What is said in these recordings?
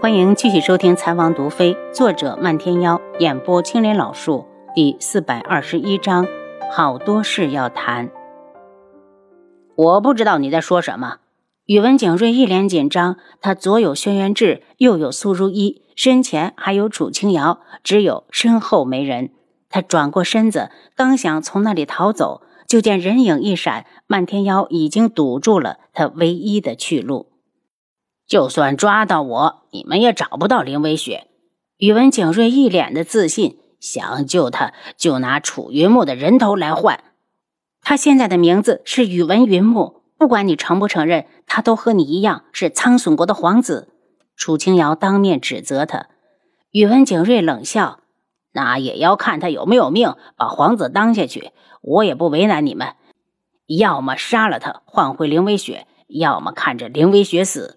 欢迎继续收听《残王毒妃》，作者漫天妖，演播青莲老树，第四百二十一章，好多事要谈。我不知道你在说什么。宇文景睿一脸紧张，他左有轩辕志，右有苏如意，身前还有楚清瑶，只有身后没人。他转过身子，刚想从那里逃走，就见人影一闪，漫天妖已经堵住了他唯一的去路。就算抓到我，你们也找不到林微雪。宇文景睿一脸的自信，想救他就拿楚云木的人头来换。他现在的名字是宇文云木，不管你承不承认，他都和你一样是苍隼国的皇子。楚清瑶当面指责他，宇文景睿冷笑：“那也要看他有没有命把皇子当下去。我也不为难你们，要么杀了他换回林微雪，要么看着林微雪死。”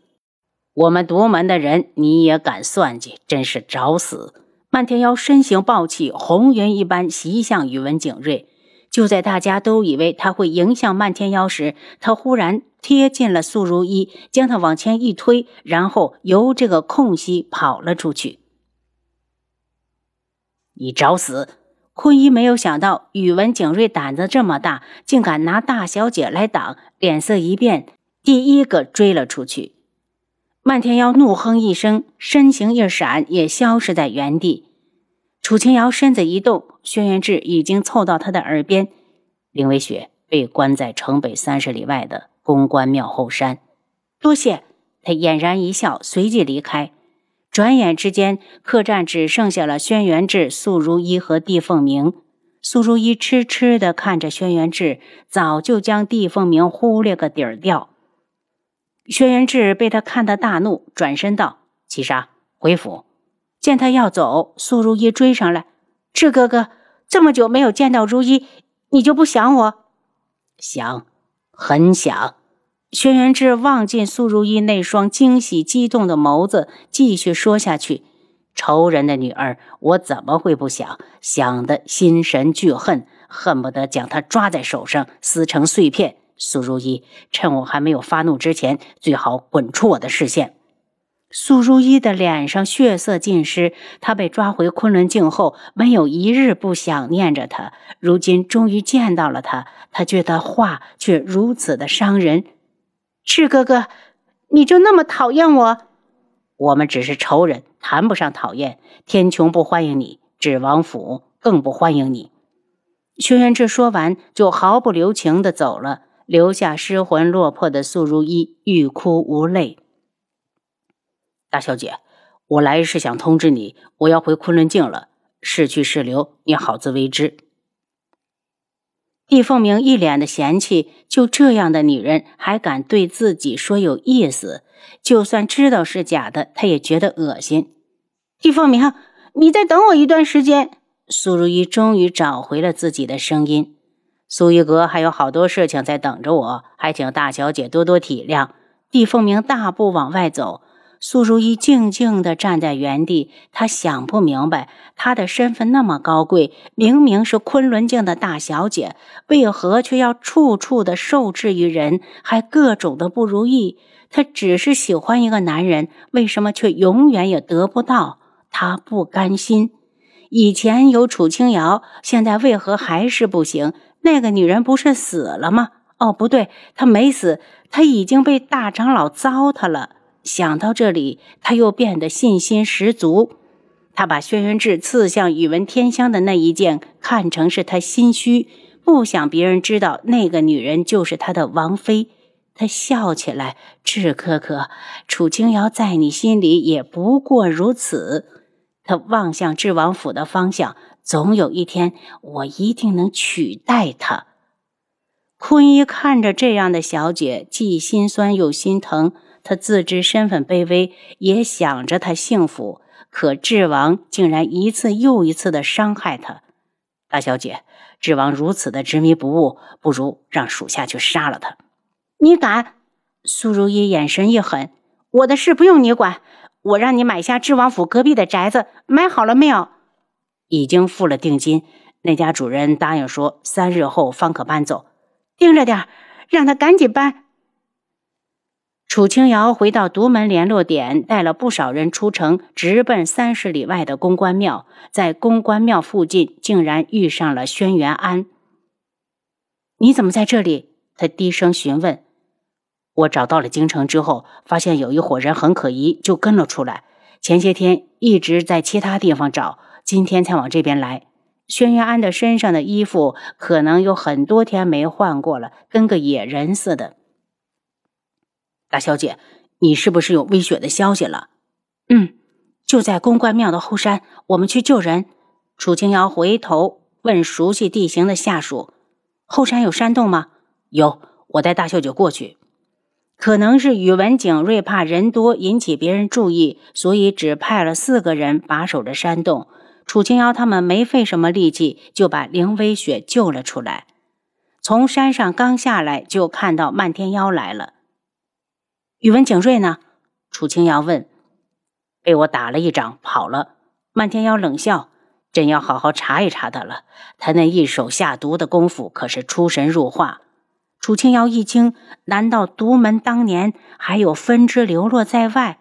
我们独门的人，你也敢算计，真是找死！漫天妖身形暴起，红云一般袭向宇文景睿。就在大家都以为他会迎向漫天妖时，他忽然贴近了素如一，将他往前一推，然后由这个空隙跑了出去。你找死！坤一没有想到宇文景睿胆子这么大，竟敢拿大小姐来挡，脸色一变，第一个追了出去。漫天妖怒哼一声，身形一闪，也消失在原地。楚清瑶身子一动，轩辕志已经凑到他的耳边。林微雪被关在城北三十里外的公关庙后山。多谢。他俨然一笑，随即离开。转眼之间，客栈只剩下了轩辕志、素如一和帝凤鸣。素如一痴痴地看着轩辕志，早就将帝凤鸣忽略个底儿掉。轩辕志被他看得大怒，转身道：“七杀，回府。”见他要走，苏如意追上来：“志哥哥，这么久没有见到如意，你就不想我？”“想，很想。”轩辕志望进苏如意那双惊喜激动的眸子，继续说下去：“仇人的女儿，我怎么会不想？想的心神俱恨，恨不得将她抓在手上，撕成碎片。”苏如意，趁我还没有发怒之前，最好滚出我的视线。苏如意的脸上血色尽失。她被抓回昆仑镜后，没有一日不想念着他。如今终于见到了他，他觉得话却如此的伤人。赤哥哥，你就那么讨厌我？我们只是仇人，谈不上讨厌。天穹不欢迎你，指王府更不欢迎你。轩辕志说完，就毫不留情地走了。留下失魂落魄的素如一欲哭无泪。大小姐，我来是想通知你，我要回昆仑镜了。是去是留，你好自为之。帝凤鸣一脸的嫌弃，就这样的女人还敢对自己说有意思？就算知道是假的，他也觉得恶心。帝凤鸣，你再等我一段时间。苏如意终于找回了自己的声音。苏一阁还有好多事情在等着我，还请大小姐多多体谅。帝凤鸣大步往外走，苏如意静静地站在原地。她想不明白，她的身份那么高贵，明明是昆仑镜的大小姐，为何却要处处的受制于人，还各种的不如意？她只是喜欢一个男人，为什么却永远也得不到？她不甘心。以前有楚清瑶，现在为何还是不行？那个女人不是死了吗？哦，不对，她没死，她已经被大长老糟蹋了。想到这里，他又变得信心十足。他把轩辕志刺向宇文天香的那一剑看成是他心虚，不想别人知道那个女人就是他的王妃。他笑起来：“志哥哥，楚清瑶在你心里也不过如此。”他望向智王府的方向。总有一天，我一定能取代她。坤一看着这样的小姐，既心酸又心疼。他自知身份卑微，也想着她幸福。可智王竟然一次又一次的伤害她。大小姐，智王如此的执迷不悟，不如让属下去杀了他。你敢？苏如意眼神一狠：“我的事不用你管。我让你买下智王府隔壁的宅子，买好了没有？”已经付了定金，那家主人答应说三日后方可搬走，盯着点让他赶紧搬。楚清瑶回到独门联络点，带了不少人出城，直奔三十里外的公关庙。在公关庙附近，竟然遇上了轩辕安。你怎么在这里？他低声询问。我找到了京城之后，发现有一伙人很可疑，就跟了出来。前些天一直在其他地方找，今天才往这边来。轩辕安的身上的衣服可能有很多天没换过了，跟个野人似的。大小姐，你是不是有微雪的消息了？嗯，就在公关庙的后山，我们去救人。楚清瑶回头问熟悉地形的下属：“后山有山洞吗？”“有，我带大小姐过去。”可能是宇文景睿怕人多引起别人注意，所以只派了四个人把守着山洞。楚清瑶他们没费什么力气，就把凌微雪救了出来。从山上刚下来，就看到漫天妖来了。宇文景睿呢？楚清瑶问。被我打了一掌，跑了。漫天妖冷笑：“朕要好好查一查他了。他那一手下毒的功夫，可是出神入化。”楚清瑶一惊：“难道独门当年还有分支流落在外？”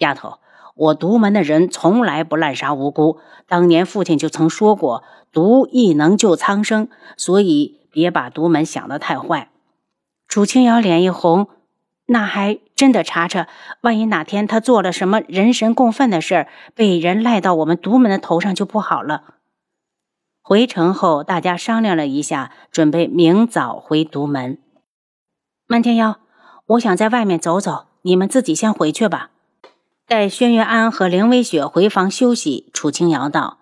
丫头，我独门的人从来不滥杀无辜。当年父亲就曾说过：“毒亦能救苍生。”所以别把独门想得太坏。楚清瑶脸一红。那还真的查查，万一哪天他做了什么人神共愤的事儿，被人赖到我们独门的头上就不好了。回城后，大家商量了一下，准备明早回独门。漫天妖，我想在外面走走，你们自己先回去吧。待轩辕安和凌微雪回房休息，楚清瑶道：“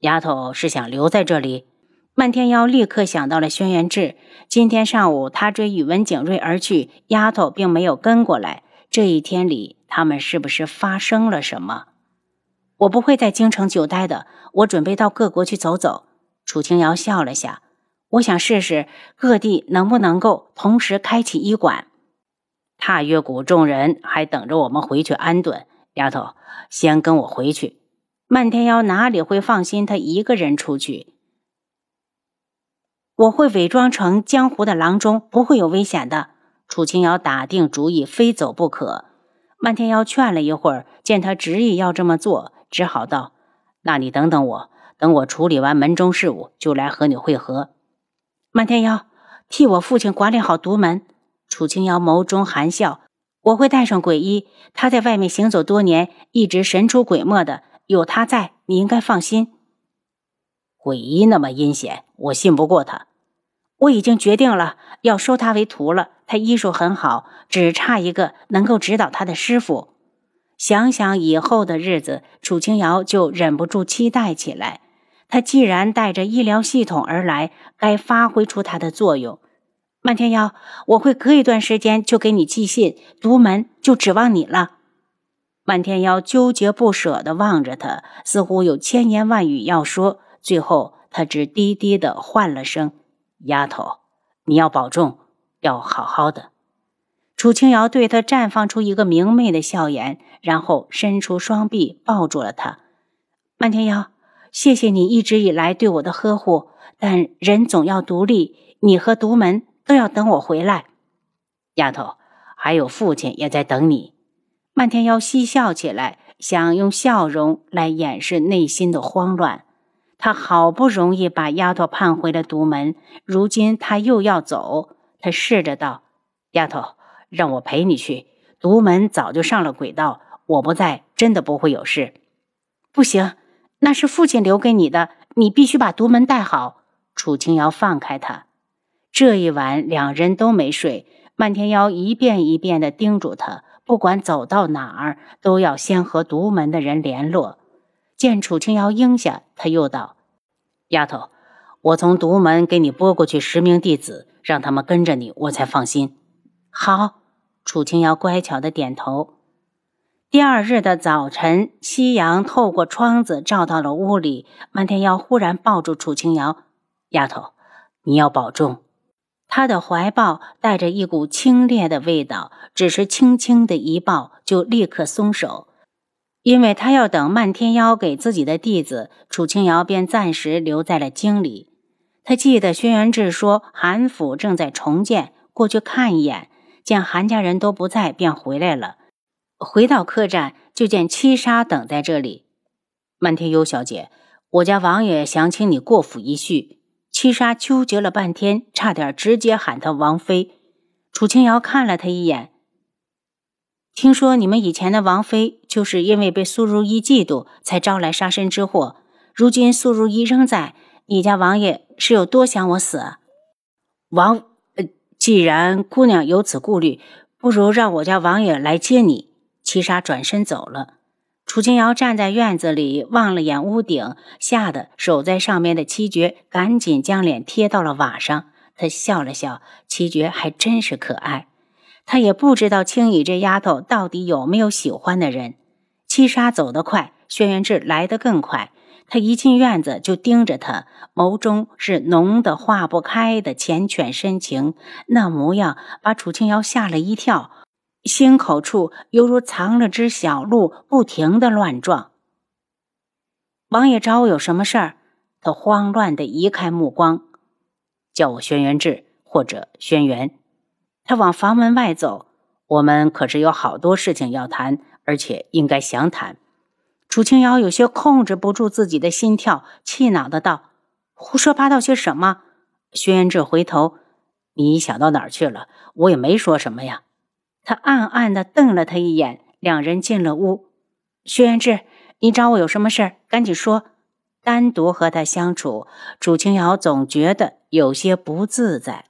丫头是想留在这里？”漫天妖立刻想到了轩辕志。今天上午他追宇文景睿而去，丫头并没有跟过来。这一天里，他们是不是发生了什么？我不会在京城久待的，我准备到各国去走走。楚清瑶笑了下，我想试试各地能不能够同时开启医馆。踏月谷众人还等着我们回去安顿。丫头，先跟我回去。漫天妖哪里会放心他一个人出去？我会伪装成江湖的郎中，不会有危险的。楚清瑶打定主意，非走不可。漫天妖劝了一会儿，见他执意要这么做，只好道：“那你等等我，等我处理完门中事务，就来和你会合。”漫天妖替我父亲管理好独门。楚清瑶眸中含笑：“我会带上鬼医，他在外面行走多年，一直神出鬼没的，有他在，你应该放心。”鬼医那么阴险，我信不过他。我已经决定了要收他为徒了。他医术很好，只差一个能够指导他的师傅。想想以后的日子，楚清瑶就忍不住期待起来。他既然带着医疗系统而来，该发挥出它的作用。漫天妖，我会隔一段时间就给你寄信，独门就指望你了。漫天妖纠结不舍地望着他，似乎有千言万语要说。最后，他只低低的唤了声：“丫头，你要保重，要好好的。”楚清瑶对他绽放出一个明媚的笑颜，然后伸出双臂抱住了他。漫天妖，谢谢你一直以来对我的呵护，但人总要独立，你和独门都要等我回来。丫头，还有父亲也在等你。漫天妖嬉笑起来，想用笑容来掩饰内心的慌乱。他好不容易把丫头盼回了独门，如今他又要走。他试着道：“丫头，让我陪你去。独门早就上了轨道，我不在，真的不会有事。”不行，那是父亲留给你的，你必须把独门带好。楚清瑶放开他。这一晚，两人都没睡。漫天妖一遍一遍地叮嘱他，不管走到哪儿，都要先和独门的人联络。见楚清瑶应下，他又道：“丫头，我从独门给你拨过去十名弟子，让他们跟着你，我才放心。”好，楚清瑶乖巧的点头。第二日的早晨，夕阳透过窗子照到了屋里。漫天妖忽然抱住楚清瑶：“丫头，你要保重。”他的怀抱带着一股清冽的味道，只是轻轻的一抱，就立刻松手。因为他要等漫天妖给自己的弟子，楚清瑶便暂时留在了京里。他记得轩辕志说韩府正在重建，过去看一眼。见韩家人都不在，便回来了。回到客栈，就见七杀等在这里。漫天幽小姐，我家王爷想请你过府一叙。七杀纠结了半天，差点直接喊他王妃。楚清瑶看了他一眼，听说你们以前的王妃就是因为被苏如意嫉妒，才招来杀身之祸。如今苏如意仍在，你家王爷是有多想我死？王，呃，既然姑娘有此顾虑，不如让我家王爷来接你。七杀转身走了。楚清瑶站在院子里，望了眼屋顶，吓得守在上面的七绝赶紧将脸贴到了瓦上。他笑了笑，七绝还真是可爱。他也不知道青羽这丫头到底有没有喜欢的人。七杀走得快，轩辕志来得更快。他一进院子就盯着他，眸中是浓的化不开的缱绻深情，那模样把楚清瑶吓了一跳。心口处犹如藏了只小鹿，不停的乱撞。王爷找我有什么事儿？他慌乱的移开目光，叫我轩辕志或者轩辕。他往房门外走，我们可是有好多事情要谈，而且应该详谈。楚清瑶有些控制不住自己的心跳，气恼的道：“胡说八道些什么？”轩辕志回头：“你想到哪儿去了？我也没说什么呀。”他暗暗的瞪了他一眼，两人进了屋。薛元志，你找我有什么事儿？赶紧说。单独和他相处，楚清瑶总觉得有些不自在。